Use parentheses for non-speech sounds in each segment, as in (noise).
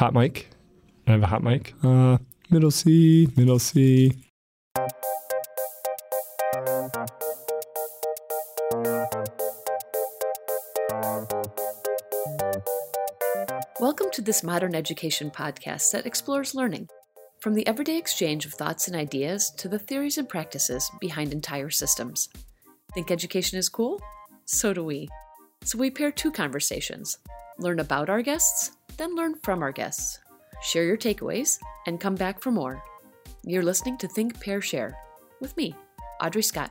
hot mic. I have a hot mic. Uh, middle C, middle C. Welcome to this modern education podcast that explores learning, from the everyday exchange of thoughts and ideas to the theories and practices behind entire systems. Think education is cool? So do we. So we pair two conversations learn about our guests, then learn from our guests. Share your takeaways, and come back for more. You're listening to Think, Pair, Share with me, Audrey Scott.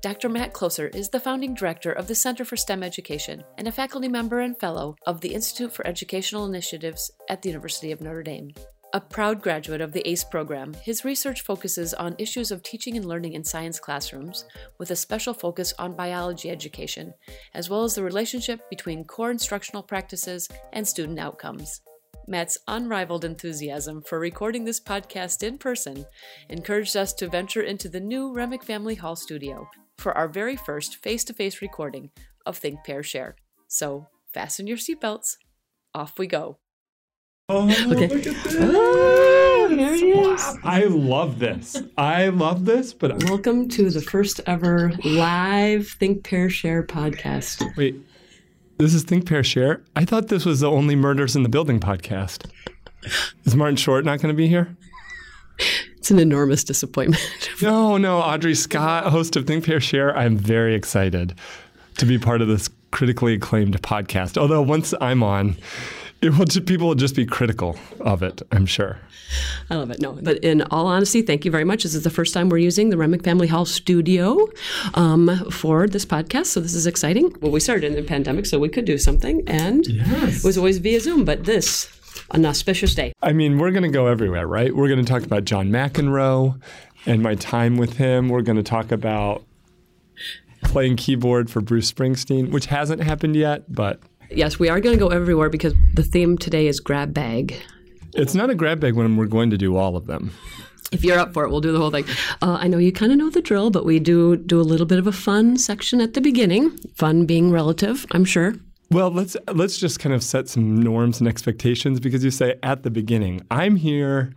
Dr. Matt Kloser is the founding director of the Center for STEM Education and a faculty member and fellow of the Institute for Educational Initiatives at the University of Notre Dame. A proud graduate of the ACE program, his research focuses on issues of teaching and learning in science classrooms, with a special focus on biology education, as well as the relationship between core instructional practices and student outcomes. Matt's unrivaled enthusiasm for recording this podcast in person encouraged us to venture into the new Remick Family Hall studio for our very first face to face recording of Think Pair Share. So fasten your seatbelts. Off we go. Oh, Okay. look at ah, this. Oh, there he is. Wow, I love this. I love this, but Welcome to the first ever live Think Pair Share podcast. wait. This is Think Pair Share. I thought this was the only Murders in the Building podcast. Is Martin Short not going to be here? It's an enormous disappointment. (laughs) No, no. Audrey Scott, host of Think Pair Share. I'm very excited to be part of this critically acclaimed podcast. Although once I'm on, it will just, people will just be critical of it. I'm sure. I love it. No, but in all honesty, thank you very much. This is the first time we're using the Remick Family Hall studio um, for this podcast, so this is exciting. Well, we started in the pandemic, so we could do something, and it was always via Zoom. But this, an auspicious day. I mean, we're going to go everywhere, right? We're going to talk about John McEnroe and my time with him. We're going to talk about playing keyboard for Bruce Springsteen, which hasn't happened yet, but Yes, we are going to go everywhere because the theme today is grab bag. it's not a grab bag when we're going to do all of them. If you're up for it, we'll do the whole thing. Uh, I know you kind of know the drill, but we do do a little bit of a fun section at the beginning. Fun being relative, I'm sure. Well, let's let's just kind of set some norms and expectations because you say at the beginning, I'm here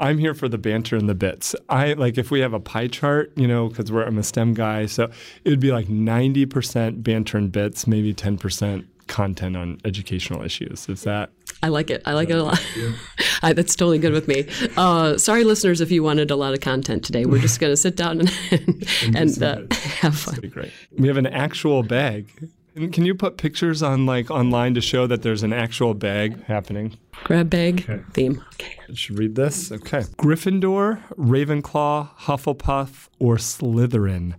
I'm here for the banter and the bits. I like if we have a pie chart, you know, because we're I'm a STEM guy, so it would be like 90% banter and bits, maybe 10% content on educational issues. Is that I like it. I like it a lot. (laughs) I, that's totally good with me. Uh, sorry, listeners, if you wanted a lot of content today. We're just going to sit down and (laughs) and, uh, have fun. Pretty great. We have an actual bag. And Can you put pictures on like online to show that there's an actual bag happening? Grab bag theme. Okay. I should read this. Okay. Gryffindor, Ravenclaw, Hufflepuff, or Slytherin.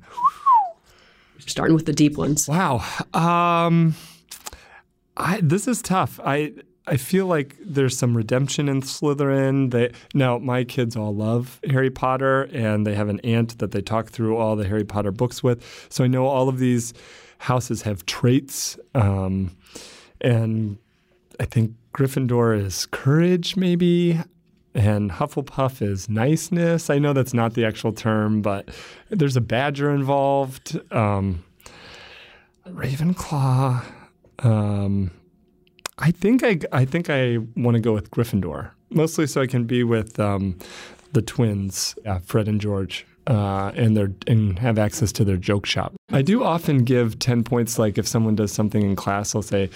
Starting with the deep ones. Wow. Um, I this is tough. I I feel like there's some redemption in Slytherin. They now my kids all love Harry Potter, and they have an aunt that they talk through all the Harry Potter books with. So I know all of these houses have traits, um, and I think Gryffindor is courage, maybe. And Hufflepuff is niceness. I know that's not the actual term, but there's a badger involved. Um, Ravenclaw. Um, I think I I think I want to go with Gryffindor, mostly so I can be with um, the twins, uh, Fred and George, uh, and their and have access to their joke shop. I do often give ten points. Like if someone does something in class, I'll say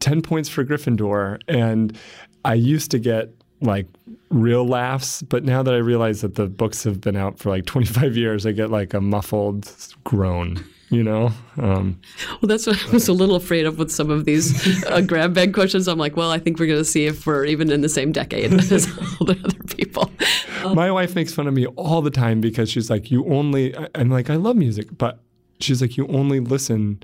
ten points for Gryffindor, and I used to get like real laughs, but now that I realize that the books have been out for like 25 years, I get like a muffled groan, you know? Um, Well, that's what I was a little afraid of with some of these uh, grab bag questions. I'm like, well, I think we're going to see if we're even in the same decade (laughs) as all the other people. My wife makes fun of me all the time because she's like, you only, I- I'm like, I love music, but she's like, you only listen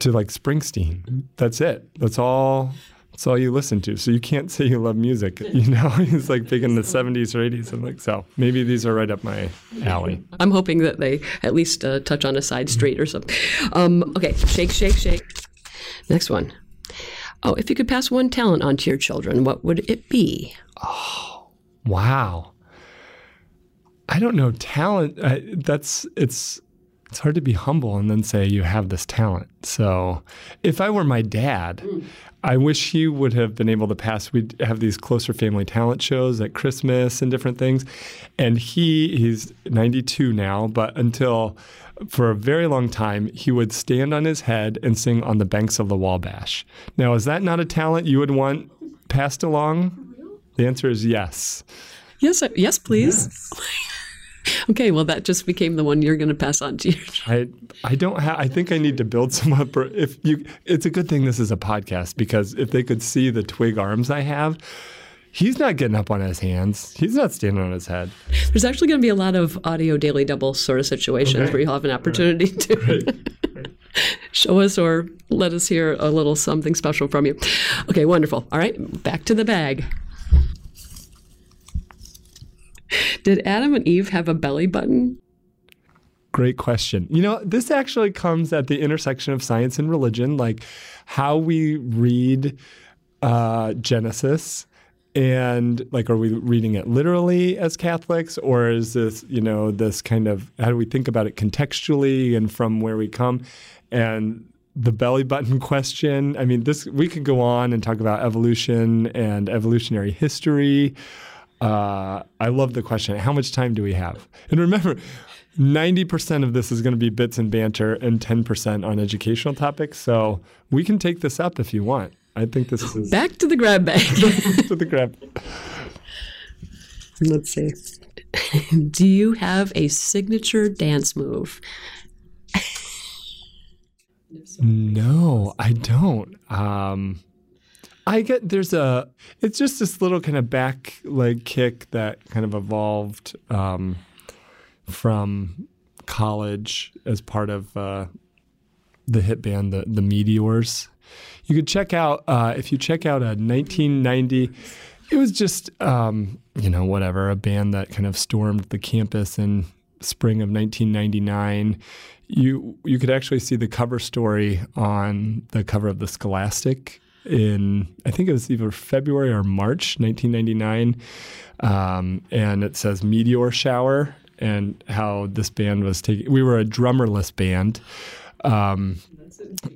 to like Springsteen. That's it. That's all. That's all you listen to. So you can't (laughs) say you love music. (laughs) You know, (laughs) he's like big in the 70s or 80s. I'm like, so maybe these are right up my alley. I'm hoping that they at least uh, touch on a side street or something. Um, okay, shake, shake, shake. Next one. Oh, if you could pass one talent on to your children, what would it be? Oh, wow. I don't know talent. Uh, that's it's it's hard to be humble and then say you have this talent. So if I were my dad, mm. I wish he would have been able to pass. We'd have these Kloser family talent shows at Christmas and different things. And he he's 92 now, but until for a very long time, he would stand on his head and sing on the banks of the Wabash. Now, is that not a talent you would want passed along? The answer is yes. Yes, yes, please. Yes. (laughs) (laughs) okay, well, that just became the one you're going to pass on to your. (laughs) I I don't have. I think I need to build some up. If you, it's a good thing this is a podcast because if they could see the twig arms I have. He's not getting up on his hands. He's not standing on his head. There's actually going to be a lot of audio daily double sort of situations okay. where you'll have an opportunity right. to (laughs) show us or let us hear a little something special from you. Okay, wonderful. All right, back to the bag. Did Adam and Eve have a belly button? Great question. You know, this actually comes at the intersection of science and religion, like how we read uh, Genesis and like are we reading it literally as catholics or is this you know this kind of how do we think about it contextually and from where we come and the belly button (laughs) question i mean this we could go on and talk about evolution and evolutionary history uh, I love the question. How much time do we have? And remember, 90% of this is going to be bits and banter and 10% on educational topics. So we can take this up if you want. I think this is. Back to the grab bag. (laughs) to the grab. Let's see. (laughs) Do you have a signature dance move? no, I don't. Um, I get there's a it's just this little kind of back leg kick that kind of evolved um, from college as part of uh, the hit band the the Meteors. You could check out uh, if you check out a 1990. It was just um, you know whatever a band that kind of stormed the campus in spring of 1999. You you could actually see the cover story on the cover of the Scholastic in I think it was either February or March 1999, um, and it says Meteor Shower and how this band was taking. We were a drummerless band, um,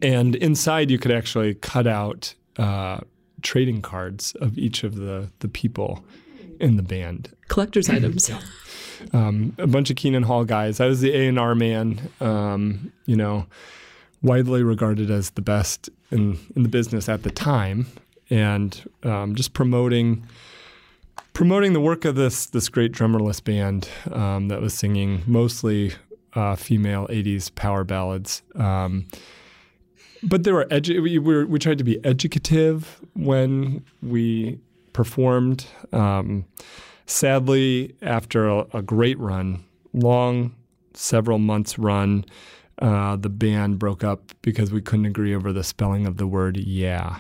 and inside you could actually cut out uh, trading cards of each of the the people in the band. Collector's items. (clears throat) Um, a bunch of Keenan Hall guys. I was the A and R man. Um, you know, widely regarded as the best in, in the business at the time, and um, just promoting promoting the work of this this great drummerless band um, that was singing mostly uh, female '80s power ballads. Um, but there were edu- we, we tried to be educative when we performed. Um, sadly, after a, a great run, long several months run uh, the band broke up because we couldn't agree over the spelling of the word yeah.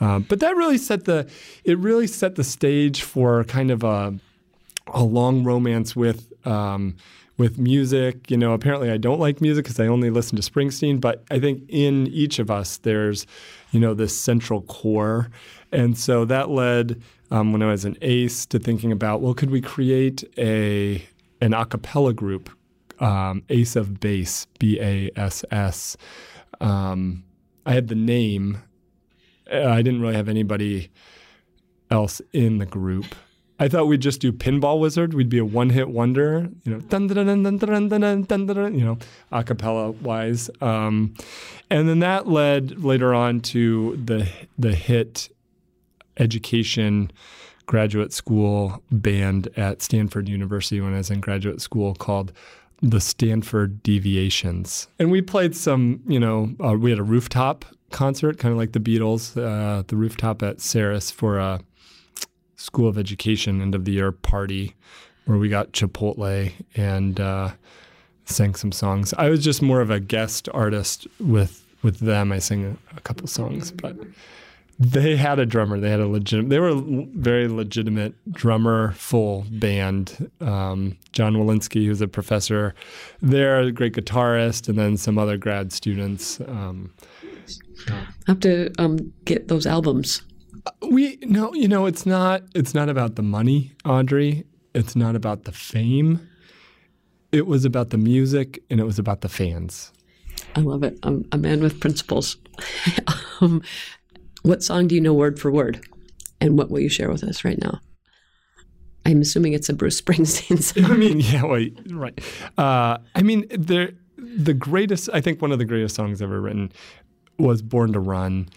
Uh, but that really set the it really set the stage for kind of a a long romance with um, with music. You know, apparently I don't like music because I only listen to Springsteen. But I think in each of us there's you know this central core, and so that led um, when I was an ace to thinking about well, could we create a an a cappella group um, Ace of Bass, B A S S. Um, I had the name. Uh, I didn't really have anybody else in the group. I thought we'd just do Pinball Wizard. We'd be a one-hit wonder, you know, dun dun dun dun dun dun dun dun you know, a cappella wise. Um, and then that led later on to the the hit education graduate school band at Stanford University when I was in graduate school called the Stanford Deviations. And we played some, you know, uh, we had a rooftop concert, kind of like the Beatles, uh, the rooftop at CERAS for a School of Education end of the year party where we got Chipotle and uh, sang some songs. I was just more of a guest artist with with them. I sang a, a couple songs, but they had a drummer. They had a legitimate. They were a very legitimate drummer, full band. Um, John Walensky, who's a professor there, a great guitarist, and then some other grad students. Um, I have to um, get those albums. We no, you know, it's not. It's not about the money, Audrey. It's not about the fame. it was about the music and it was about the fans. I love it. I'm a man with principles. (laughs) um, what song do you know word for word? And what will you share with us right now? I'm assuming it's a Bruce Springsteen (laughs) song. I mean, yeah, well, right. Uh, I mean, the the greatest. I think one of the greatest songs ever written was "Born to Run,"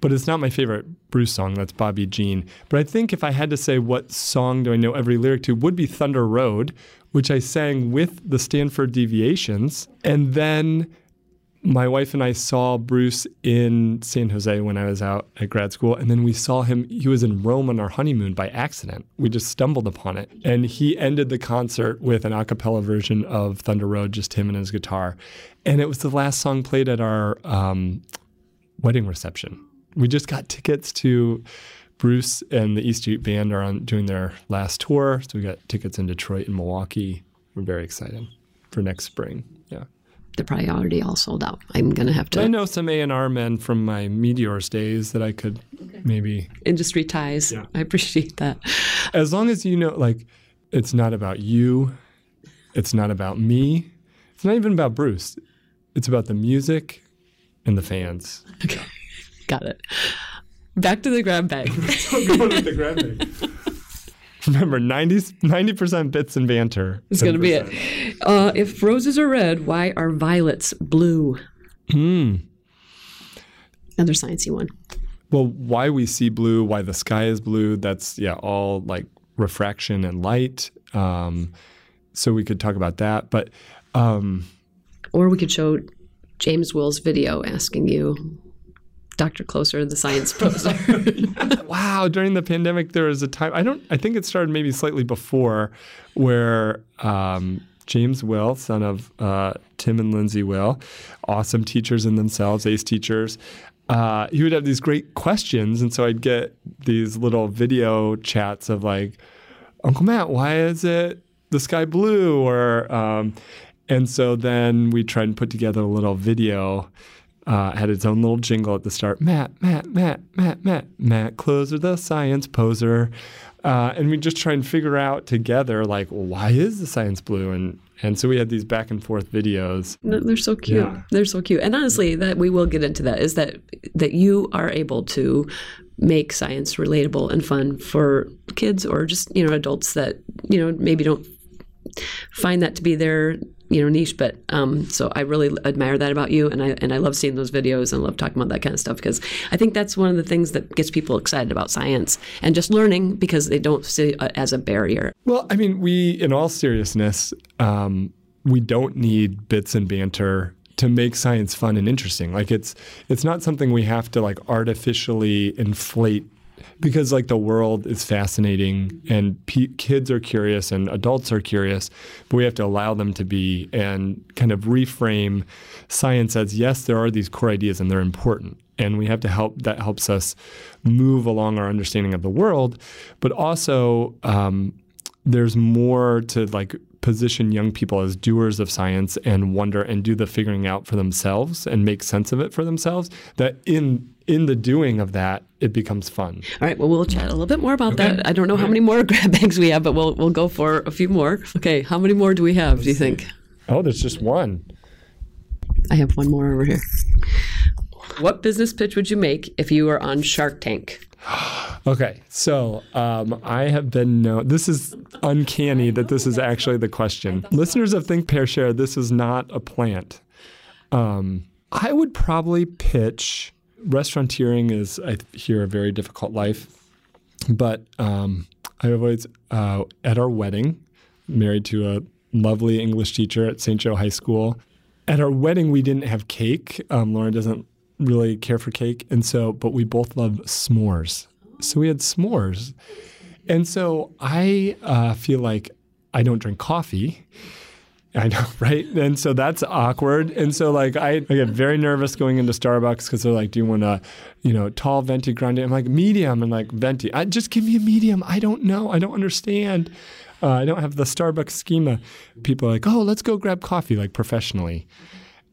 but it's not my favorite Bruce song. That's Bobby Jean. But I think if I had to say what song do I know every lyric to, would be "Thunder Road," which I sang with the Stanford Deviations, and then my wife and I saw Bruce in San Jose when I was out at grad school. And then we saw him, he was in Rome on our honeymoon by accident. We just stumbled upon it. And he ended the concert with an a cappella version of Thunder Road, just him and his guitar. And it was the last song played at our um, wedding reception. We just got tickets to Bruce and the East Street Band are on doing their last tour. So we got tickets in Detroit and Milwaukee. We're very excited for next spring. Yeah they're probably already all sold out. I'm gonna have to. I know some A and R men from my Meteors days that I could okay. maybe industry ties. Yeah. I appreciate that. As long as you know, like, it's not about you, it's not about me, it's not even about Bruce. It's about the music and the fans. Okay, (laughs) got it. Back to the grab bag. (laughs) going with the grab bag. (laughs) Remember, 90 percent bits and banter. It's going to be it. Uh, if roses are red, why are violets blue? Hmm. Another sciencey one. Well, why we see blue, why the sky is blue, that's yeah, all like refraction and light. Um, so we could talk about that, but um, or we could show James Will's video asking you Dr. Kloser, the science (laughs) poster. (laughs) wow, during the pandemic, there was a time, I don't, I think it started maybe slightly before, where um, James Will, son of uh, Tim and Lindsay Will, awesome teachers in themselves, ace teachers, uh, he would have these great questions. And so I'd get these little video chats of like, Uncle Matt, why is it the sky blue? Or, um, and so then we tried and put together a little video uh, had its own little jingle at the start. Matt, Matt, Matt, Matt, Matt, Matt Kloser, the science poser. Uh, and we just try and figure out together, like, well, why is the science blue? And and so we had these back and forth videos. No, they're so cute. Yeah. They're so cute. And honestly, that we will get into that is that that you are able to make science relatable and fun for kids or just you know adults that you know maybe don't find that to be their you know niche but um, so i really admire that about you and i and i love seeing those videos and love talking about that kind of stuff because i think that's one of the things that gets people excited about science and just learning because they don't see it as a barrier. Well i mean we in all seriousness um, we don't need bits and banter to make science fun and interesting. Like it's it's not something we have to like artificially inflate because like the world is fascinating and p- kids are curious and adults are curious, but we have to allow them to be and kind of reframe science as yes, there are these core ideas and they're important. And we have to help, that helps us move along our understanding of the world. But also, um, there's more to like position young people as doers of science and wonder and do the figuring out for themselves and make sense of it for themselves that in in the doing of that it becomes fun. All right well we'll chat a little bit more about okay. that i don't know how many more (laughs) grab bags we have but we'll we'll go for a few more. Okay how many more do we have Let's do you see. think? Oh there's just one. I have one more over here. What business pitch would you make if you were on shark tank (gasps) Okay, so um, I have been known. This is uncanny that this is actually the question. Listeners of Think Pair Share, this is not a plant. Um, I would probably pitch. Restauranteering is, I hear, a very difficult life, but um, I always uh, at our wedding, married to a lovely English teacher at St. Joe High School. At our wedding, we didn't have cake. Um, Lauren doesn't really care for cake, and so but we both love s'mores. So we had s'mores, and so I uh, feel like I don't drink coffee. I know, (laughs) right? And so that's awkward. And so like I, I get very nervous going into Starbucks because they're like, "Do you want a, you know, tall venti grande?" I'm like, "Medium." And like venti. I just give me a medium. I don't know. I don't understand. Uh, I don't have the Starbucks schema. People are like, "Oh, let's go grab coffee," like professionally.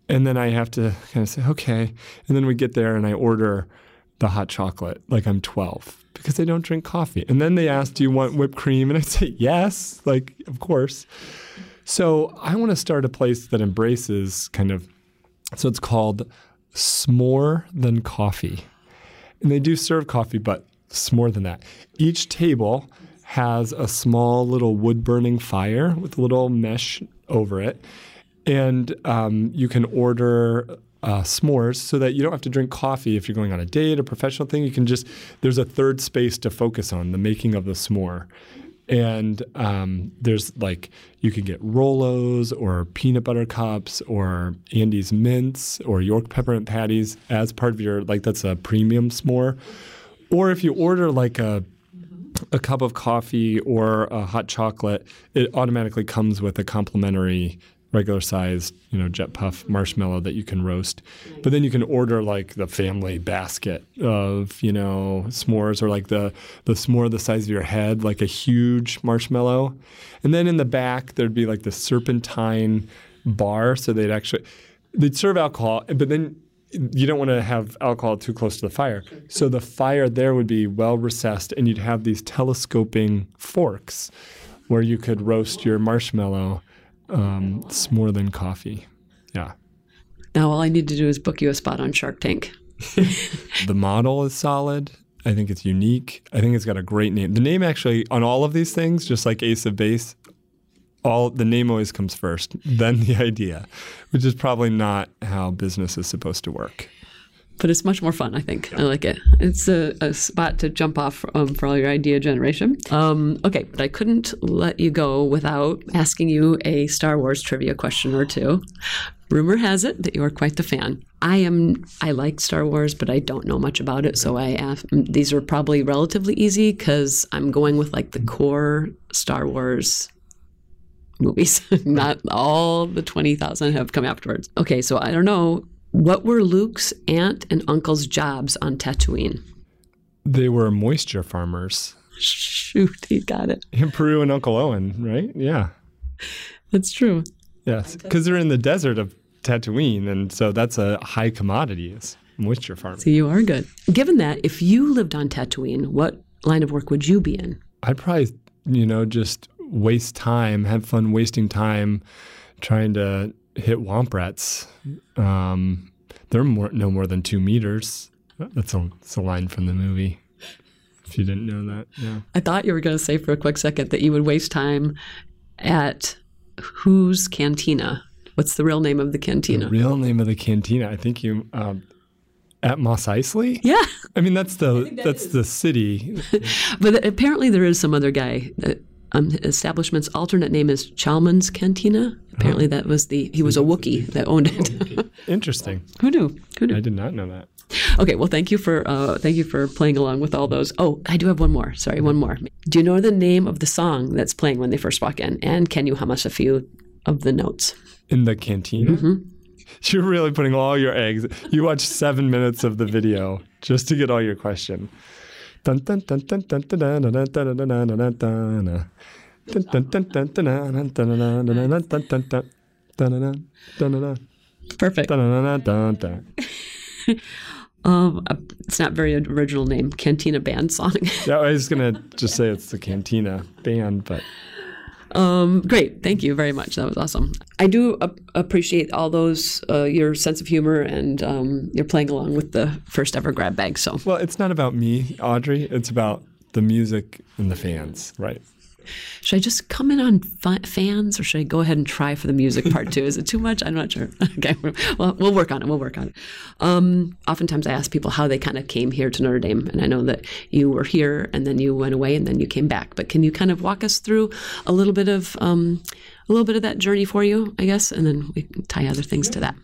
And then I have to kind of say, okay. And then we get there and I order the hot chocolate like I'm 12 because they don't drink coffee. And then they ask, do you want whipped cream? And I say, yes, like, of course. So I want to start a place that embraces kind of, so it's called S'more Than Coffee. And they do serve coffee, but it's more than that. Each table has a small little wood burning fire with a little mesh over it. And um, you can order uh, s'mores so that you don't have to drink coffee if you're going on a date, a professional thing. You can just, there's a third space to focus on the making of the s'more. And um, there's like, you can get Rolos or peanut butter cups or Andes mints or York peppermint patties as part of your, like, that's a premium s'more. Or if you order like a a cup of coffee or a hot chocolate, it automatically comes with a complimentary regular sized, you know, jet puff marshmallow that you can roast. But then you can order like the family basket of, you know, s'mores or like the the s'more the size of your head, like a huge marshmallow. And then in the back there'd be like the serpentine bar, so they'd actually they'd serve alcohol, but then you don't want to have alcohol too close to the fire. So the fire there would be well recessed, and you'd have these telescoping forks where you could roast your marshmallow um, s'more than coffee. Yeah. Now all I need to do is book you a spot on Shark Tank. (laughs) the model is solid. I think it's unique. I think it's got a great name. The name actually on all of these things, just like Ace of Bass, all the name always comes first, then the (laughs) idea, which is probably not how business is supposed to work. But it's much more fun, I think. I like it. It's a, a spot to jump off um, for all your idea generation. Um, okay, but I couldn't let you go without asking you a Star Wars trivia question or two. Rumor has it that you are quite the fan. I am. I like Star Wars, but I don't know much about it. So I ask, these are probably relatively easy because I'm going with like the core Star Wars movies. (laughs) Not all the 20,000 have come afterwards. Okay, so I don't know. What were Luke's aunt and uncle's jobs on Tatooine? They were moisture farmers. Shoot, he got it. In (laughs) Beru and Uncle Owen, right? Yeah. That's true. Yes, because they're in the desert of Tatooine, and so that's a high commodity is moisture farming. So you are good. Given that, if you lived on Tatooine, what line of work would you be in? I'd probably, you know, just waste time, have fun wasting time trying to hit womp rats. Um, they're more, no more than two meters. That's a, that's a line from the movie. If you didn't know that, yeah. I thought you were going to say for a quick second that you would waste time at whose cantina? What's the real name of the cantina? The real name of the cantina, I think you um, at Mos Eisley. Yeah, I mean that's the that that's is. the city. (laughs) but apparently there is some other guy that um, establishment's alternate name is Chalmun's Cantina. Apparently, that was the he was a Wookiee that owned it. Interesting. (laughs) Who knew? Who knew? I did not know that. Okay, well, thank you for uh, thank you for playing along with all those. Oh, I do have one more. Sorry, one more. Do you know the name of the song that's playing when they first walk in? And can you hum us a few of the notes? In the cantina. Mm-hmm. (laughs) You're really putting all your eggs. You watched seven minutes of the video just to get all your question. Perfect. um, it's not very original name. Cantina band song. yeah, I was gonna just say it's the Cantina band, but um, great, thank you very much. That was awesome. I do ap- appreciate all those uh, your sense of humor and um, you're playing along with the first ever grab bag. So well, it's not about me, Audrey. It's about the music and the fans, right? Should I just come in on fans, or should I go ahead and try for the music part too? Is it too much? I'm not sure. (laughs) okay, well, we'll work on it. We'll work on it. Um, oftentimes, I ask people how they kind of came here to Notre Dame, and I know that you were here, and then you went away, and then you came back. But can you kind of walk us through a little bit of um, a little bit of that journey for you, I guess, and then we tie other things to that.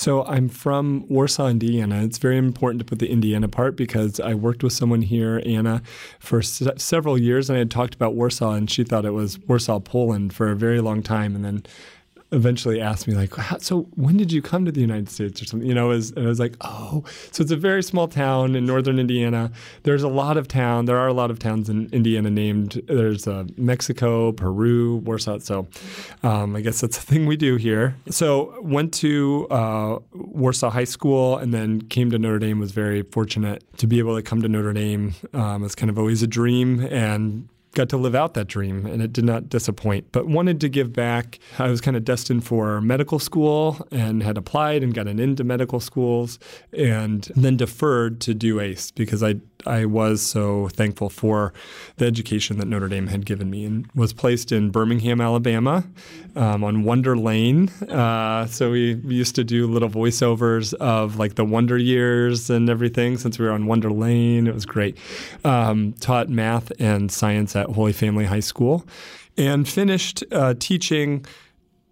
So I'm from Warsaw, Indiana. It's very important to put the Indiana part because I worked with someone here, Anna, for se- several years, and I had talked about Warsaw, and she thought it was Warsaw, Poland, for a very long time, and then eventually asked me like, so when did you come to the United States or something? You know, and I was like, oh, so it's a very small town in northern Indiana. There's a lot of town. There are a lot of towns in Indiana named. There's uh, Mexico, Peru, Warsaw. So um, I guess that's the thing we do here. So went to uh, Warsaw High School and then came to Notre Dame. Was very fortunate to be able to come to Notre Dame. Um, it's kind of always a dream and got to live out that dream and it did not disappoint, but wanted to give back. I was kind of destined for medical school and had applied and gotten into medical schools and then deferred to do ACE because I I was so thankful for the education that Notre Dame had given me and was placed in Birmingham, Alabama um, on Wonder Lane. Uh, so we, used to do little voiceovers of like the Wonder Years and everything since we were on Wonder Lane. It was great. Um, taught math and science at Holy Family High School and finished uh, teaching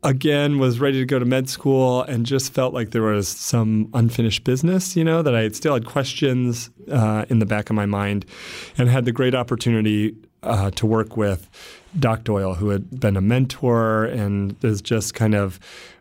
again was ready to go to med school and just felt like there was some unfinished business you know that i still had questions uh, in the back of my mind and had the great opportunity uh, to work with doc doyle who had been a mentor and is just kind of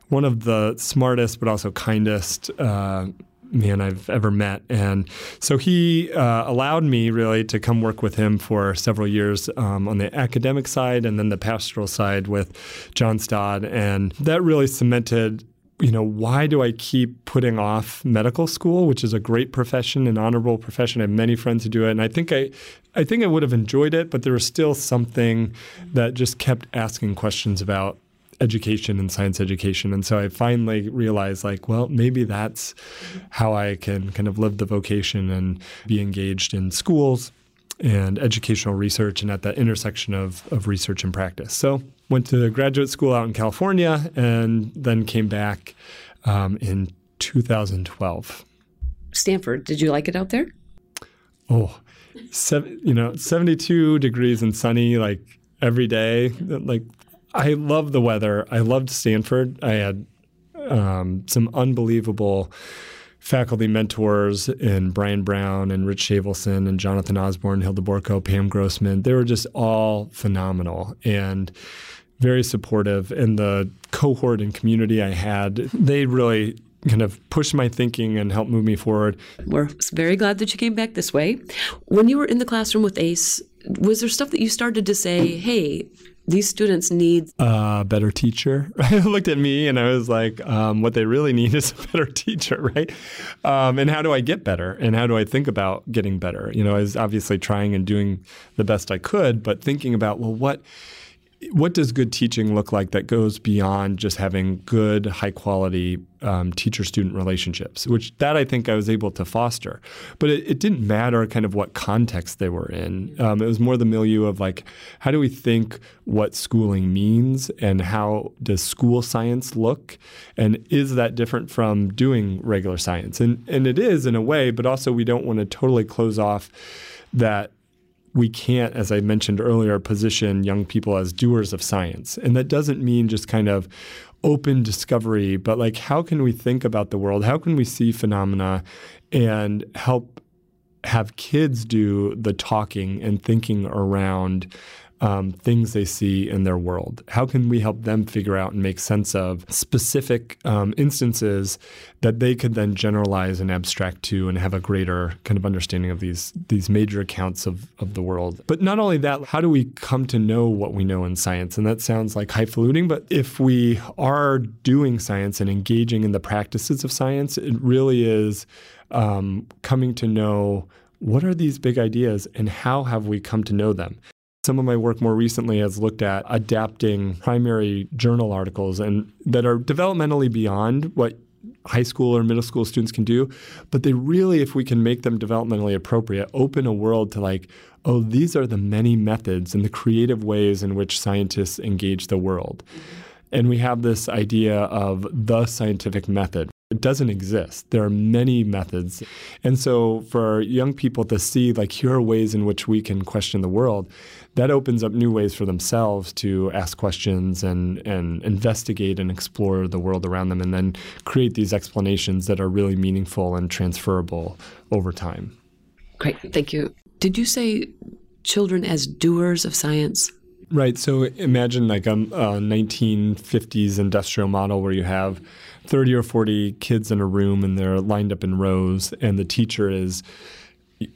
one of the smartest but also kindest uh, man I've ever met. And so he uh, allowed me really to come work with him for several years um, on the academic side and then the pastoral side with John Staud. And that really cemented you know, why do I keep putting off medical school, which is a great profession, an honorable profession? I have many friends who do it, and I think I, I think I would have enjoyed it, but there was still something that just kept asking questions about education and science education. And so I finally realized, like, well, maybe that's how I can kind of live the vocation and be engaged in schools and educational research and at that intersection of, of research and practice. So went to graduate school out in California and then came back um, in 2012. Stanford, did you like it out there? Oh, seven, you know, 72 degrees and sunny like every day. Like I love the weather. I loved Stanford. I had um, some unbelievable faculty mentors in Bryan Brown and Rich Shavelson and Jonathan Osborne, Hilda Borko, Pam Grossman. They were just all phenomenal and very supportive. And the cohort and community I had, they really kind of pushed my thinking and helped move me forward. We're very glad that you came back this way. When you were in the classroom with ACE, was there stuff that you started to say, hey, these students need a better teacher. (laughs) Right? looked at me and I was like, um, what they really need is a better (laughs) teacher, right? Um, and how do I get better? And how do I think about getting better? You know, I was obviously trying and doing the best I could, but thinking about, well, what what does good teaching look like that goes beyond just having good, high quality um, teacher student relationships, which that I think I was able to foster. But it, it didn't matter kind of what context they were in. Um, it was more the milieu of like, how do we think what schooling means and how does school science look? And is that different from doing regular science? And, and it is in a way, but also we don't want to totally close off that we can't, as I mentioned earlier, position young people as doers of science. And that doesn't mean just kind of open discovery, but like how can we think about the world? How can we see phenomena and help have kids do the talking and thinking around um, things they see in their world? How can we help them figure out and make sense of specific um, instances that they could then generalize and abstract to and have a greater kind of understanding of these these major accounts of, of the world? But not only that, how do we come to know what we know in science? And that sounds like highfalutin, but if we are doing science and engaging in the practices of science, it really is um, coming to know what are these big ideas and how have we come to know them? Some of my work more recently has looked at adapting primary journal articles and that are developmentally beyond what high school or middle school students can do, but they really, if we can make them developmentally appropriate, open a world to like, oh, these are the many methods and the creative ways in which scientists engage the world. And we have this idea of the scientific method, it doesn't exist. There are many methods. And so for young people to see, like, here are ways in which we can question the world, that opens up new ways for themselves to ask questions and, and investigate and explore the world around them and then create these explanations that are really meaningful and transferable over time. Great. Thank you. Did you say children as doers of science? Right. So imagine like a, a 1950s industrial model where you have 30 or 40 kids in a room and they're lined up in rows, and the teacher is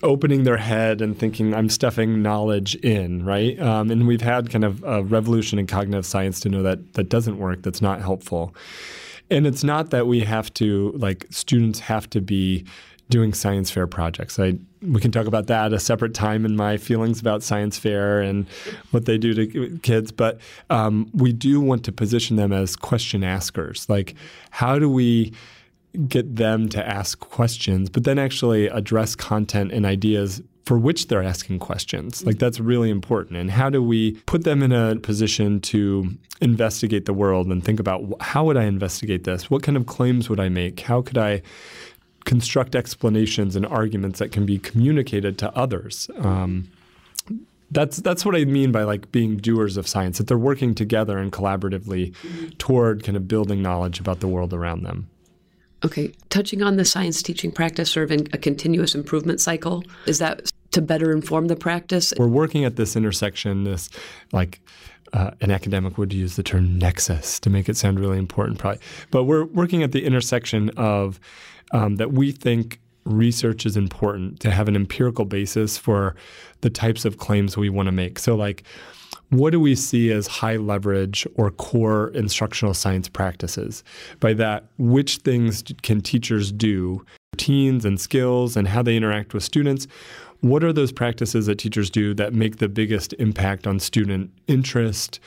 opening their head and thinking, I'm stuffing knowledge in, right? Um, and we've had kind of a revolution in cognitive science to know that that doesn't work, that's not helpful. And it's not that we have to, like, students have to be doing science fair projects. I we can talk about that a separate time in my feelings about science fair and what they do to kids. But um, we do want to position them as question askers. Like, how do we get them to ask questions, but then actually address content and ideas for which they're asking questions. Like that's really important. And how do we put them in a position to investigate the world and think about how would I investigate this? What kind of claims would I make? How could I construct explanations and arguments that can be communicated to others? Um, that's that's what I mean by like being doers of science. That they're working together and collaboratively toward kind of building knowledge about the world around them. Okay, touching on the science teaching practice, sort of a continuous improvement cycle, is that to better inform the practice? We're working at this intersection, this like uh, an academic would use the term nexus to make it sound really important, probably. But we're working at the intersection of um, that we think research is important to have an empirical basis for the types of claims we want to make. So, like, what do we see as high leverage or core instructional science practices? By that, which things can teachers do, routines and skills, and how they interact with students? What are those practices that teachers do that make the biggest impact on student interest,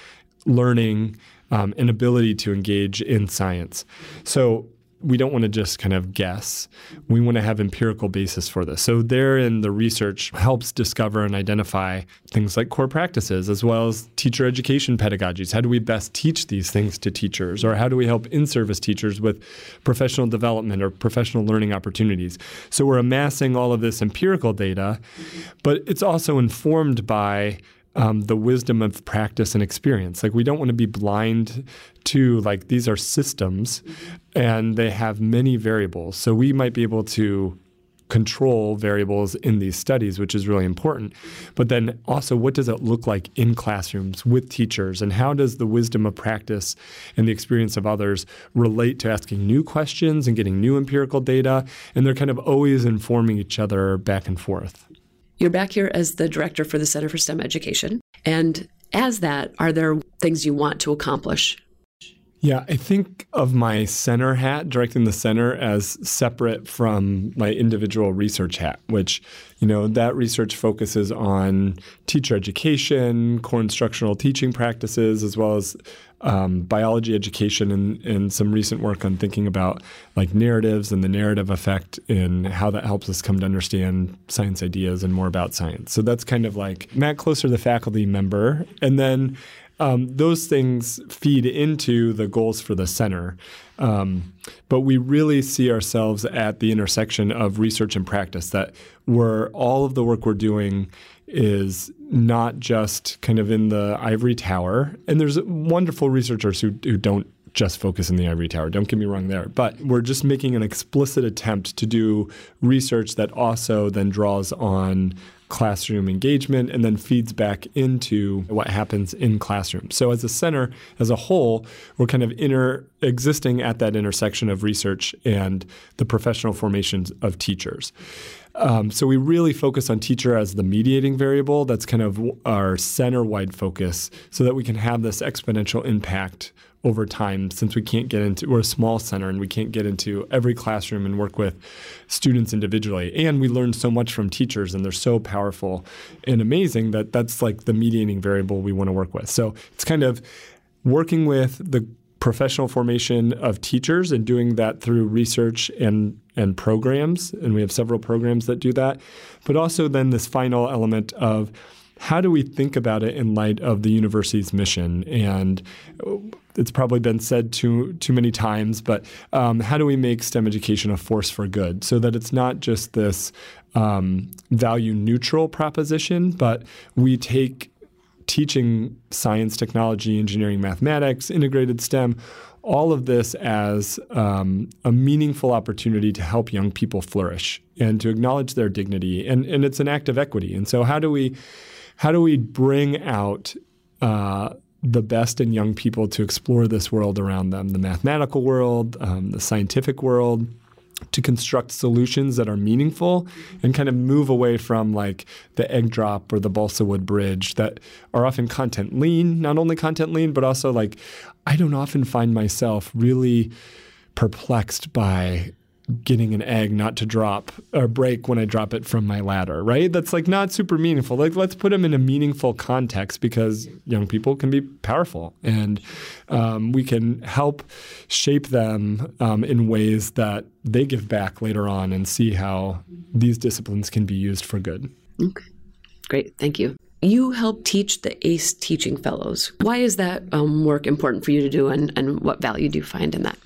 learning, um, and ability to engage in science? So, we don't want to just kind of guess. We want to have empirical basis for this. So therein the research helps discover and identify things like core practices as well as teacher education pedagogies. How do we best teach these things to teachers or how do we help in-service teachers with professional development or professional learning opportunities? So we're amassing all of this empirical data, but it's also informed by um, the wisdom of practice and experience. Like we don't want to be blind to like these are systems, and they have many variables. So we might be able to control variables in these studies, which is really important. But then also, what does it look like in classrooms with teachers? And how does the wisdom of practice and the experience of others relate to asking new questions and getting new empirical data? And they're kind of always informing each other back and forth. You're back here as the director for the Center for STEM Education. And as that, are there things you want to accomplish? Yeah, I think of my center hat, directing the center, as separate from my individual research hat, which, you know, that research focuses on teacher education, core instructional teaching practices, as well as um, biology education and, and some recent work on thinking about like narratives and the narrative effect and how that helps us come to understand science ideas and more about science. So that's kind of like Matt Kloser, the faculty member. And then um, those things feed into the goals for the center. Um, but we really see ourselves at the intersection of research and practice, that we're all of the work we're doing is not just kind of in the ivory tower. And there's wonderful researchers who, who don't just focus in the ivory tower. Don't get me wrong there. But we're just making an explicit attempt to do research that also then draws on classroom engagement and then feeds back into what happens in classrooms. So as a center as a whole, we're kind of inter existing at that intersection of research and the professional formations of teachers. Um, so we really focus on teacher as the mediating variable. That's kind of our center-wide focus, so that we can have this exponential impact over time. Since we can't get into, we're a small center and we can't get into every classroom and work with students individually. And we learn so much from teachers, and they're so powerful and amazing that that's like the mediating variable we want to work with. So it's kind of working with the professional formation of teachers and doing that through research and and programs and we have several programs that do that but also then this final element of how do we think about it in light of the university's mission and it's probably been said too too many times but um, how do we make STEM education a force for good so that it's not just this um, value neutral proposition but we take teaching science, technology, engineering, mathematics, integrated STEM, all of this as um, a meaningful opportunity to help young people flourish and to acknowledge their dignity. And, and it's an act of equity. And so, how do we how do we bring out uh, the best in young people to explore this world around them, the mathematical world, um, the scientific world? to construct solutions that are meaningful and kind of move away from like the egg drop or the balsa wood bridge that are often content lean, not only content lean, but also like I don't often find myself really perplexed by getting an egg not to drop or break when I drop it from my ladder, right? That's like not super meaningful. Like let's put them in a meaningful context because young people can be powerful and um, we can help shape them um, in ways that they give back later on and see how these disciplines can be used for good. Okay, great. Thank you. You help teach the ACE Teaching Fellows. Why is that um, work important for you to do and, and what value do you find in that?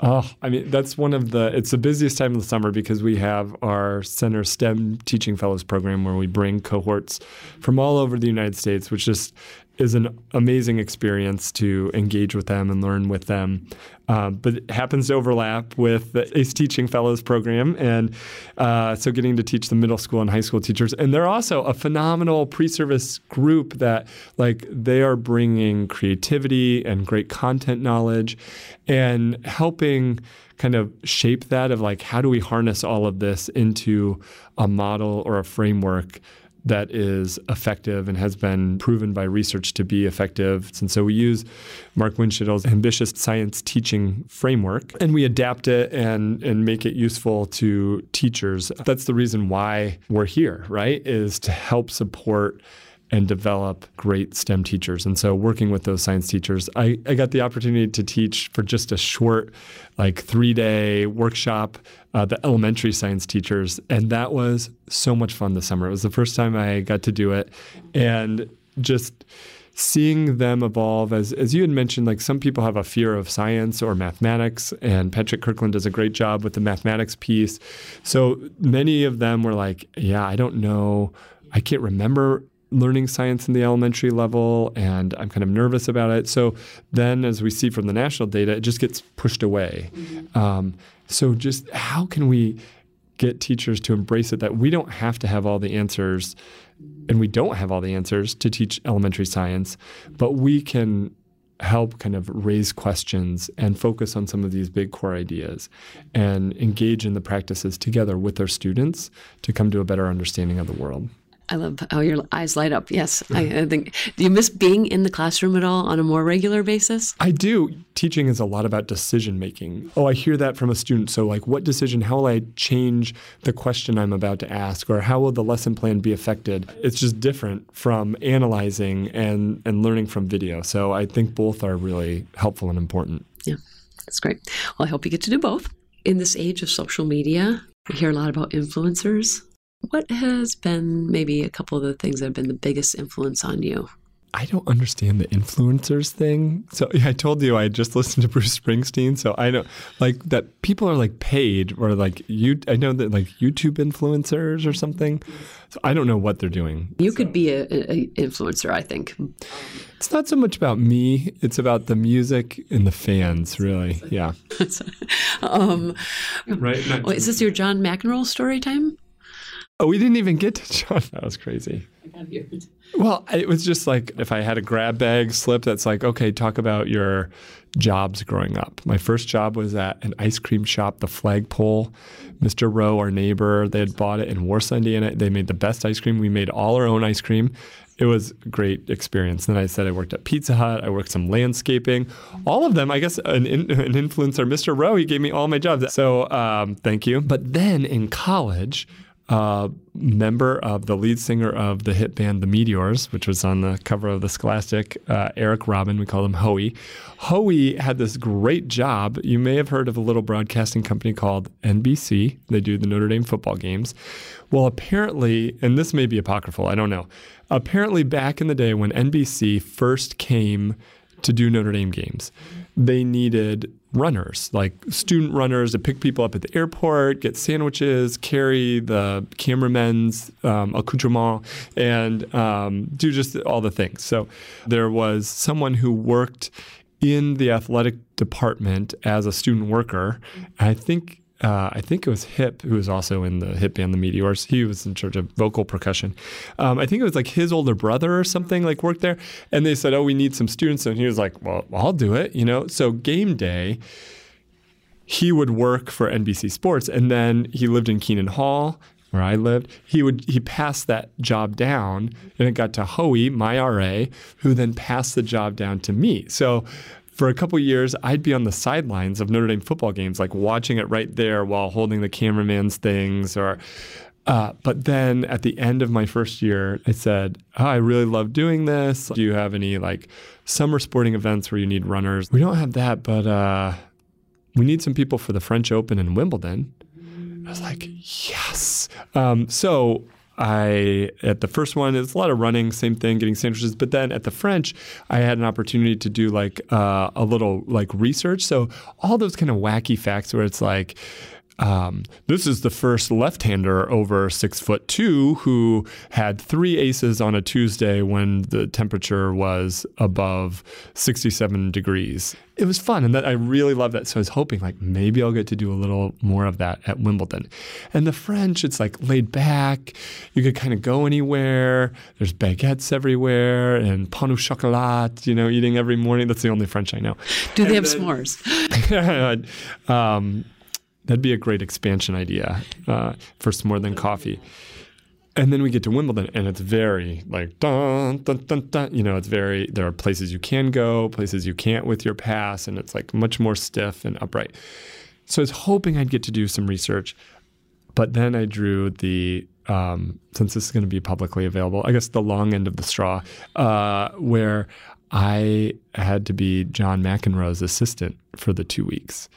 Oh, I mean, that's one of the, it's the busiest time of the summer because we have our Center STEM Teaching Fellows program where we bring cohorts from all over the United States, which just is an amazing experience to engage with them and learn with them. Uh, but it happens to overlap with the ACE Teaching Fellows program. And uh, so getting to teach the middle school and high school teachers. And they're also a phenomenal pre service group that, like, they are bringing creativity and great content knowledge and helping kind of shape that of like, how do we harness all of this into a model or a framework that is effective and has been proven by research to be effective. And so we use Mark Windschitl's ambitious science teaching framework and we adapt it and, and make it useful to teachers. That's the reason why we're here, right? Is to help support and develop great STEM teachers. And so, working with those science teachers, I, I got the opportunity to teach for just a short, like three day workshop, uh, the elementary science teachers. And that was so much fun this summer. It was the first time I got to do it. And just seeing them evolve as as you had mentioned like some people have a fear of science or mathematics and Patrick Kirkland does a great job with the mathematics piece so many of them were like yeah I don't know I can't remember learning science in the elementary level and I'm kind of nervous about it. So then, as we see from the national data, it just gets pushed away. Mm-hmm. Um, so, just how can we get teachers to embrace it that we don't have to have all the answers and we don't have all the answers to teach elementary science, but we can help kind of raise questions and focus on some of these big core ideas and engage in the practices together with our students to come to a better understanding of the world. I love how your eyes light up. Yes, I, I, think. Do you miss being in the classroom at all on a more regular basis? I do. Teaching is a lot about decision making. Oh, I hear that from a student. So, like, what decision? How will I change the question I'm about to ask, or how will the lesson plan be affected? It's just different from analyzing and and learning from video. So, I think both are really helpful and important. Yeah, that's great. Well, I hope you get to do both. In this age of social media, we hear a lot about influencers what has been maybe a couple of the things that have been the biggest influence on you? I don't understand the influencers thing. So yeah, I told you I just listened to Bruce Springsteen. So I know like that people are like paid or like you. I know that like YouTube influencers or something. So I don't know what they're doing. You so. could be an influencer, I think. It's not so much about me. It's about the music and the fans, really. Yeah. (laughs) um, right. Well, is this your John McEnroe story time? Oh, we didn't even get to John. (laughs) That was crazy. Well, it was just like if I had a grab bag slip that's like, okay, talk about your jobs growing up. My first job was at an ice cream shop, the Flagpole. Mr. Rowe, our neighbor, they had bought it in Warsaw, Indiana. They made the best ice cream. We made all our own ice cream. It was a great experience. Then I said I worked at Pizza Hut. I worked some landscaping. All of them, I guess, an, an influencer, Mr. Rowe, he gave me all my jobs. So um, thank you. But then in college, uh, member of the lead singer of the hit band The Meteors, which was on the cover of the Scholastic, uh, Eric Robin. We call him Hoey. Hoey had this great job. You may have heard of a little broadcasting company called NBC. They do the Notre Dame football games. Well, apparently, and this may be apocryphal, I don't know. Apparently, back in the day when NBC first came to do Notre Dame games, they needed runners, like student runners to pick people up at the airport, get sandwiches, carry the cameramen's um, accoutrement, and um, do just all the things. So there was someone who worked in the athletic department as a student worker. I think uh, I think it was Hip, who was also in the hip band The Meteors. He was in charge of vocal percussion. Um, I think it was like his older brother or something like worked there. And they said, "Oh, we need some students," and he was like, "Well, I'll do it," you know. So game day, he would work for NBC Sports, and then he lived in Keenan Hall where I lived, he would he passed that job down, and it got to Hoey, my RA, who then passed the job down to me. So for a couple years, I'd be on the sidelines of Notre Dame football games, like watching it right there while holding the cameraman's things or uh, but then at the end of my first year, I said, oh, I really love doing this. Do you have any like summer sporting events where you need runners? We don't have that, but uh, we need some people for the French Open and Wimbledon. I was like, yes. Um, so I at the first one, it's a lot of running, same thing, getting sandwiches. But then at the French, I had an opportunity to do like uh, a little like research. So all those kind of wacky facts where it's like, um, this is the first left-hander over six foot two who had three aces on a Tuesday when the temperature was above 67 degrees. It was fun, and that I really loved that. So I was hoping, like, maybe I'll get to do a little more of that at Wimbledon. And the French, it's like laid back. You could kind of go anywhere. There's baguettes everywhere and pain au chocolat. You know, eating every morning. That's the only French I know. Do they and have then, s'mores? (laughs) um, That'd be a great expansion idea uh, for more than coffee. And then we get to Wimbledon, and it's very like dun dun dun dun. You know, it's very. There are places you can go, places you can't with your pass, and it's like much more stiff and upright. So I was hoping I'd get to do some research, but then I drew the um, since this is going to be publicly available. I guess the long end of the straw, uh, where I had to be John McEnroe's assistant for the two weeks.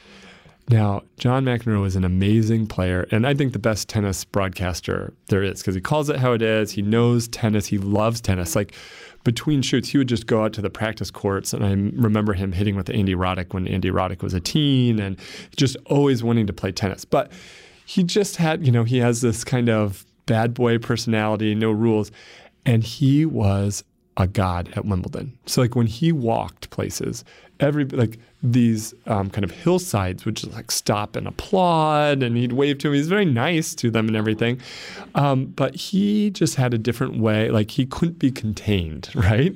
Now, John McEnroe is an amazing player, and I think the best tennis broadcaster there is because he calls it how it is. He knows tennis. He loves tennis. Like between shoots, he would just go out to the practice courts, and I remember him hitting with Andy Roddick when Andy Roddick was a teen, and just always wanting to play tennis. But he just had, you know, he has this kind of bad boy personality, no rules, and he was a god at Wimbledon. So like when he walked places, every like these um, kind of hillsides would just like stop and applaud, and he'd wave to him. He's very nice to them and everything, um, but he just had a different way. Like he couldn't be contained, (laughs) right?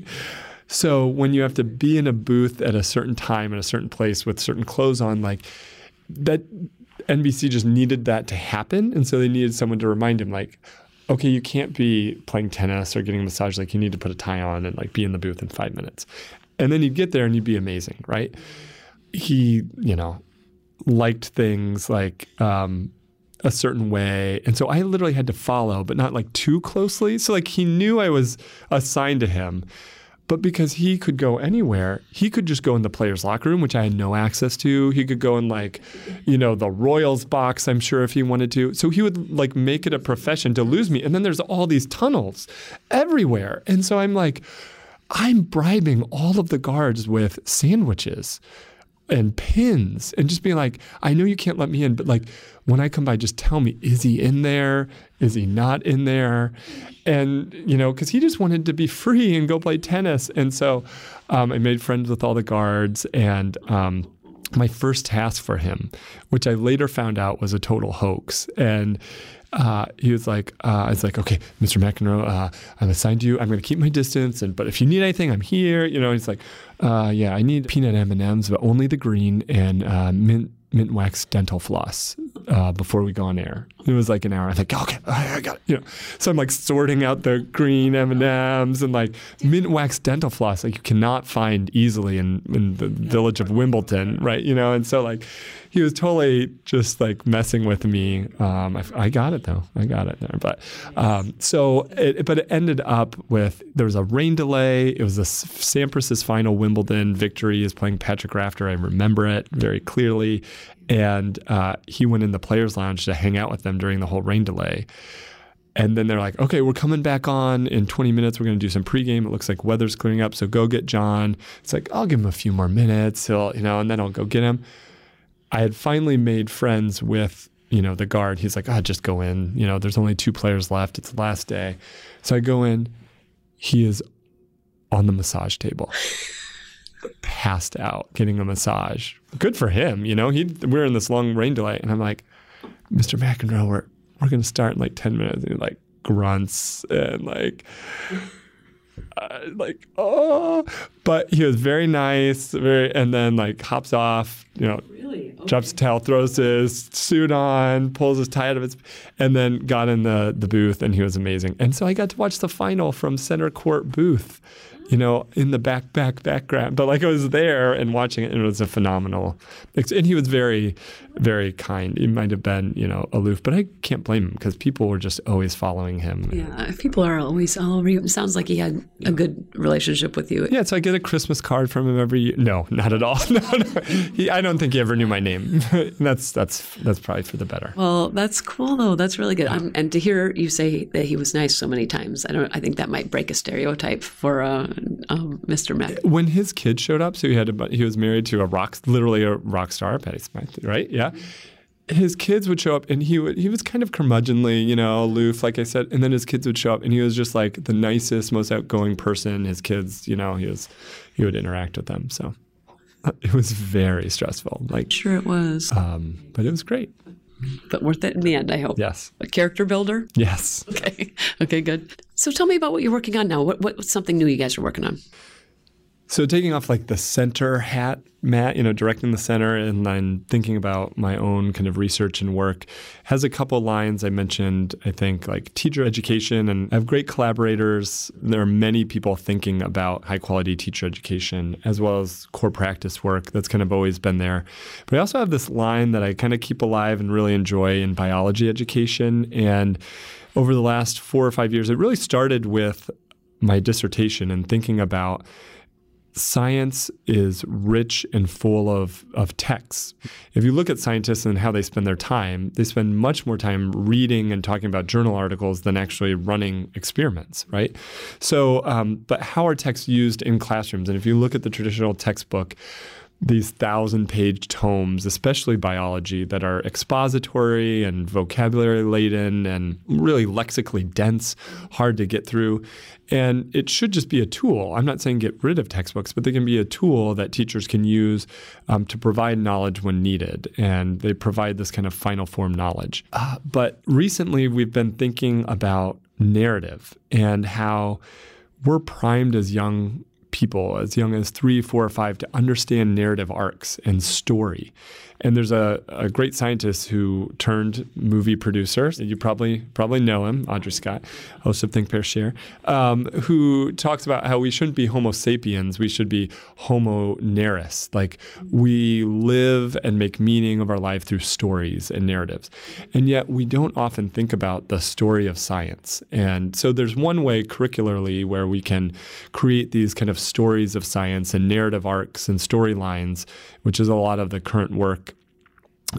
So when you have to be in a booth at a certain time in a certain place with certain clothes on, like that NBC just needed that to happen, and so they needed someone to remind him, like, okay, you can't be playing tennis or getting a massage. Like you need to put a tie on and like be in the booth in five minutes. And then you'd get there and you'd be amazing, right? He, you know, liked things like um, a certain way. And so I literally had to follow, but not like too closely. So like he knew I was assigned to him. But because he could go anywhere, he could just go in the players' locker room, which I had no access to. He could go in like, you know, the Royals box, I'm sure, if he wanted to. So he would like make it a profession to lose me. And then there's all these tunnels everywhere. And so I'm like, I'm bribing all of the guards with sandwiches and pins and just being like, I know you can't let me in, but like when I come by, just tell me, is he in there? Is he not in there? And, you know, because he just wanted to be free and go play tennis. And so um, I made friends with all the guards and, um, my first task for him, which I later found out was a total hoax. And uh, he was like, uh, I was like, okay, Mr. McEnroe, uh, I'm assigned to you. I'm going to keep my distance, and but if you need anything, I'm here. You know, he's like, uh, yeah, I need peanut M and M's, but only the green and uh, mint mint wax dental floss uh, before we go on air. It was like an hour. I think, okay, I got it. You know, so I'm like sorting out the green M and M's and like mint wax dental floss, like you cannot find easily in in the village of Wimbledon, right? You know, and so like he was totally just like messing with me. Um, I, I, got it though. I got it there. But um, so, it, but it ended up with there was a rain delay. It was a Sampras's final Wimbledon victory. Is playing Patrick Rafter. I remember it very clearly. And uh, he went in the players' lounge to hang out with them during the whole rain delay. And then they're like, okay, we're coming back on in 20 minutes. We're going to do some pregame. It looks like weather's clearing up. So go get John. It's like, I'll give him a few more minutes. He'll, you know, and then I'll go get him. I had finally made friends with, you know, the guard. He's like, ah, just go in. You know, there's only two players left. It's the last day. So I go in. He is on the massage table, (laughs) passed out, getting a massage. Good for him. You know, he we're in this long rain delay. And I'm like, Mr. McEnroe, we're, we're to start in like 10 minutes. And he like grunts and like, uh, like oh but he was very nice very and then like hops off you know really? okay. drops the towel throws his suit on pulls his tie out of his and then got in the the booth and he was amazing and so i got to watch the final from center court booth you know, in the back, back, background. But like I was there and watching it, and it was a phenomenal. And he was very, very kind. He might have been, you know, aloof, but I can't blame him because people were just always following him. Yeah, people are always all. It sounds like he had a good relationship with you. Yeah, so I get a Christmas card from him every year. No, not at all. (laughs) no, no. He, I don't think he ever knew my name. (laughs) that's that's that's probably for the better. Well, that's cool though. That's really good. Um, and to hear you say that he was nice so many times, I don't. I think that might break a stereotype for uh, um, Mr. Mack. When his kid showed up, so he had a, he was married to a rock, literally a rock star, Patty Smyth, right? Yeah. His kids would show up, and he would he was kind of curmudgeonly, you know, aloof, like I said. And then his kids would show up, and he was just like the nicest, most outgoing person. His kids, you know, he was he would interact with them. So it was very stressful. Like sure, it was. Um, but it was great but worth it in the end, I hope. Yes. A character builder? Yes. Okay. Okay, good. So tell me about what you're working on now. What, what's something new you guys are working on? So taking off like the center hat, Matt, you know, directing the center and then thinking about my own kind of research and work has a couple lines I mentioned, I think like teacher education and I have great collaborators. There are many people thinking about high quality teacher education as well as core practice work that's kind of always been there. But I also have this line that I kind of keep alive and really enjoy in biology education and over the last 4 or 5 years it really started with my dissertation and thinking about science is rich and full of, of texts. If you look at scientists and how they spend their time, they spend much more time reading and talking about journal articles than actually running experiments, right? So, um, but how are texts used in classrooms? And if you look at the traditional textbook, these thousand page tomes, especially biology, that are expository and vocabulary laden and really lexically dense, hard to get through. And it should just be a tool. I'm not saying get rid of textbooks, but they can be a tool that teachers can use um, to provide knowledge when needed. And they provide this kind of final form knowledge. Uh, but recently, we've been thinking about narrative and how we're primed as young people as young as three, four, or five to understand narrative arcs and story. And there's a, a great scientist who turned movie producer. You probably probably know him, Audrey Scott, host of Think Pair Share, um, who talks about how we shouldn't be Homo sapiens, we should be Homo narrans. Like we live and make meaning of our life through stories and narratives. And yet we don't often think about the story of science. And so there's one way curricularly where we can create these kind of stories of science and narrative arcs and storylines, which is a lot of the current work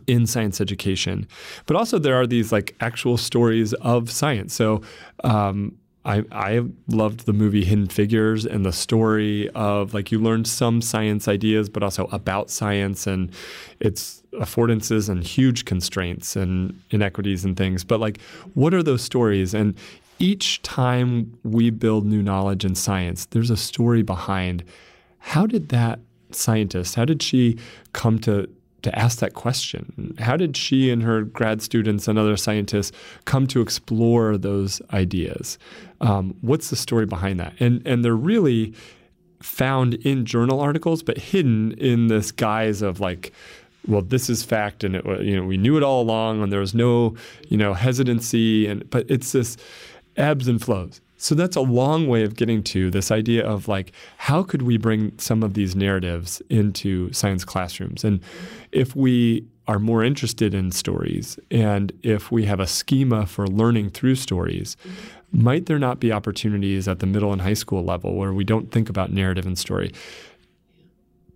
in science education. But also, there are these like actual stories of science. So, um, I, I loved the movie Hidden Figures and the story of like you learned some science ideas, but also about science and its affordances and huge constraints and inequities and things. But like, what are those stories? And each time we build new knowledge in science, there's a story behind how did that scientist, how did she come to to ask that question. How did she and her grad students and other scientists come to explore those ideas? Um, what's the story behind that? And and they're really found in journal articles, but hidden in this guise of like, well, this is fact, and it, you know we knew it all along, and there was no you know hesitancy, and but it's this ebbs and flows. So that's a long way of getting to this idea of like, how could we bring some of these narratives into science classrooms? And if we are more interested in stories and if we have a schema for learning through stories, might there not be opportunities at the middle and high school level where we don't think about narrative and story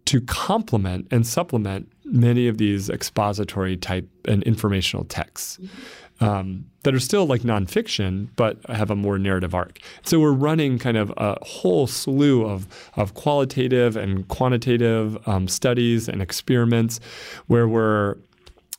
to complement and supplement many of these expository type and informational texts? Um, that are still like nonfiction, but have a more narrative arc. So we're running kind of a whole slew of, of qualitative and quantitative um, studies and experiments where we're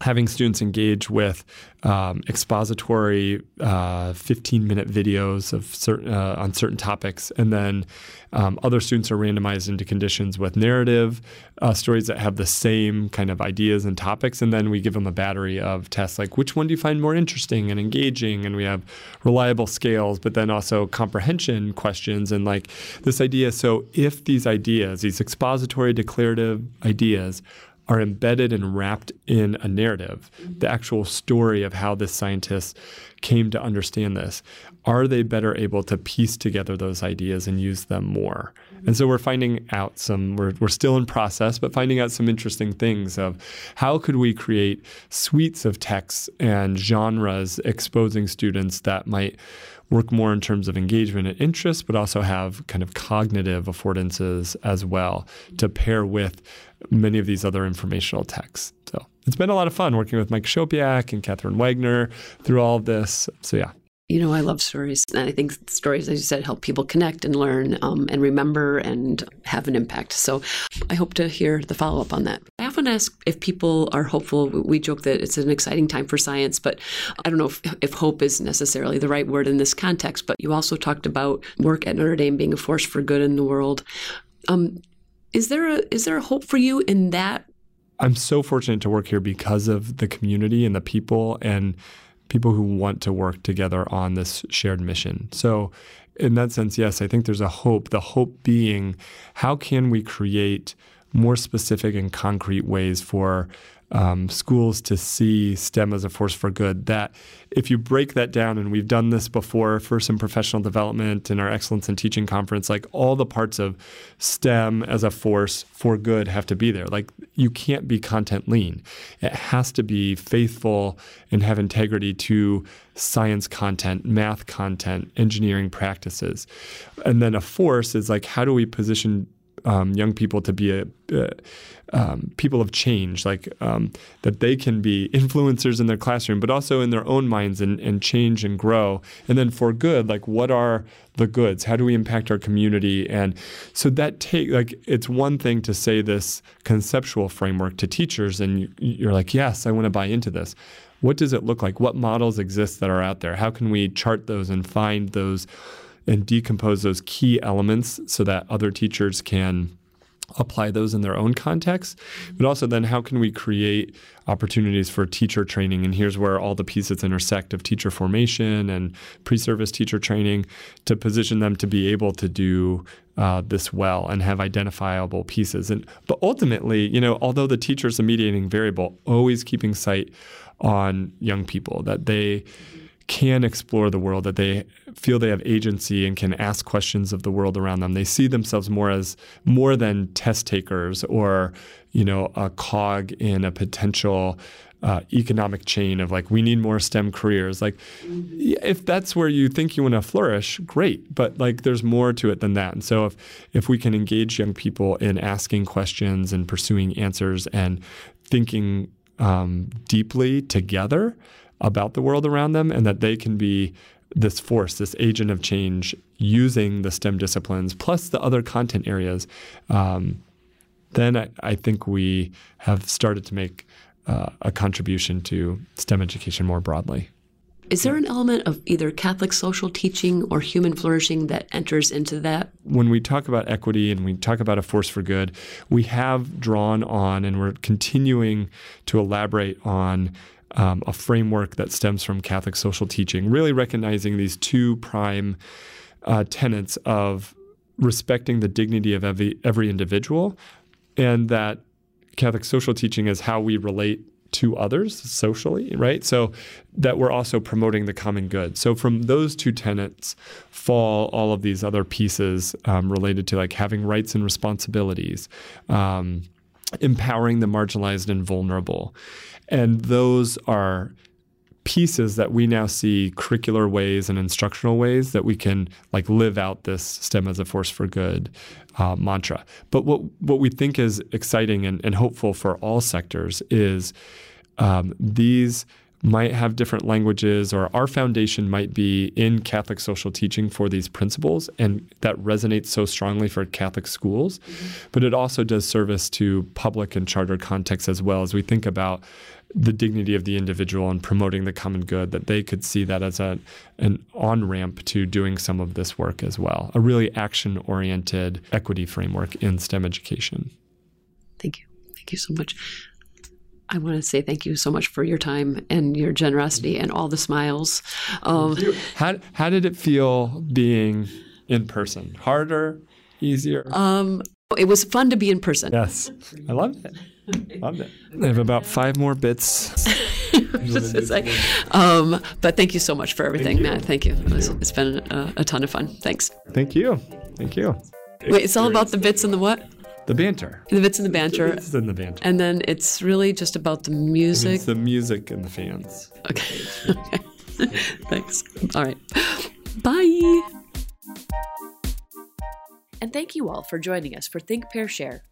having students engage with um, expository uh, 15 minute videos of certain, uh, on certain topics, and then um, other students are randomized into conditions with narrative uh, stories that have the same kind of ideas and topics, and then we give them a battery of tests like which one do you find more interesting and engaging, and we have reliable scales, but then also comprehension questions and like this idea. So if these ideas, these expository declarative ideas, are embedded and wrapped in a narrative, mm-hmm. the actual story of how this scientist came to understand this, are they better able to piece together those ideas and use them more? And so we're finding out some, we're, we're still in process, but finding out some interesting things of how could we create suites of texts and genres exposing students that might work more in terms of engagement and interest, but also have kind of cognitive affordances as well to pair with many of these other informational texts. So it's been a lot of fun working with Mike Szczepiak and Katherine Wagner through all of this. So yeah. You know, I love stories. And I think stories, as you said, help people connect and learn um, and remember and have an impact. So I hope to hear the follow up on that. I often ask if people are hopeful. We joke that it's an exciting time for science, but I don't know if, if hope is necessarily the right word in this context. But you also talked about work at Notre Dame being a force for good in the world. Um, is there a is there a hope for you in that? I'm so fortunate to work here because of the community and the people and people who want to work together on this shared mission. So, in that sense, yes, I think there's a hope. The hope being how can we create more specific and concrete ways for um, schools to see STEM as a force for good. That if you break that down, and we've done this before for some professional development and our Excellence in Teaching conference, like all the parts of STEM as a force for good have to be there. Like you can't be content lean, it has to be faithful and have integrity to science content, math content, engineering practices. And then a force is like, how do we position um, young people to be a, um, people of change, like um, that they can be influencers in their classroom, but also in their own minds and, and change and grow. And then for good, like what are the goods? How do we impact our community? And so that take like it's one thing to say this conceptual framework to teachers, and you, you're like, yes, I want to buy into this. What does it look like? What models exist that are out there? How can we chart those and find those? And decompose those key elements so that other teachers can apply those in their own context, but also then how can we create opportunities for teacher training? And here's where all the pieces intersect of teacher formation and pre service teacher training to position them to be able to do uh, this well and have identifiable pieces. And but ultimately, you know, although the teacher is a mediating variable, always keeping sight on young people that they can explore the world, that they feel they have agency and can ask questions of the world around them. They see themselves more as more than test takers or, you know, a cog in a potential uh, economic chain of like we need more STEM careers. Like, if that's where you think you want to flourish, great. But like, there's more to it than that. And so, if if we can engage young people in asking questions and pursuing answers and thinking um, deeply together, about the world around them and that they can be this force, this agent of change using the STEM disciplines plus the other content areas, um, then I, I, think we have started to make uh, a contribution to STEM education more broadly. Is there an element of either Catholic social teaching or human flourishing that enters into that? When we talk about equity and we talk about a force for good, we have drawn on and we're continuing to elaborate on um, a framework that stems from Catholic social teaching, really recognizing these two prime uh, tenets of respecting the dignity of every, every individual and that Catholic social teaching is how we relate to others socially, right? So that we're also promoting the common good. So from those two tenets fall all of these other pieces um, related to like having rights and responsibilities, um, empowering the marginalized and vulnerable. And those are pieces that we now see curricular ways and instructional ways that we can like live out this STEM as a force for good uh, mantra. But what what we think is exciting and, and hopeful for all sectors is um, these might have different languages or our foundation might be in Catholic social teaching for these principles and that resonates so strongly for Catholic schools mm-hmm. but it also does service to public and charter contexts as well as we think about the dignity of the individual and promoting the common good, that they could see that as a, an on ramp to doing some of this work as well. A really action oriented equity framework in STEM education. Thank you. Thank you so much. I want to say thank you so much for your time and your generosity and all the smiles. Um, how, how did it feel being in person? Harder, easier? Um, it was fun to be in person. Yes, I loved it. Loved it. I have about five more bits just to say. Um, but thank you so much for everything, Matt. Thank you. It was, it's been a, a ton of fun. Thanks. Thank you. Thank you. Wait, it's all about the bits and the what? The banter. The bits and the banter. It's in the banter. And then it's really just about the music. It's the music and the fans. Okay. (laughs) okay. Thanks. All right. Bye. And thank you all for joining us for Think Pair Share.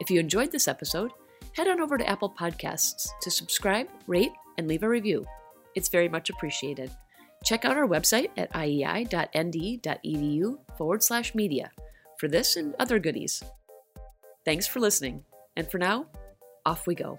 If you enjoyed this episode, head on over to Apple Podcasts to subscribe, rate, and leave a review. It's very much appreciated. Check out our website at iei.nd.edu forward slash media for this and other goodies. Thanks for listening, and for now, off we go.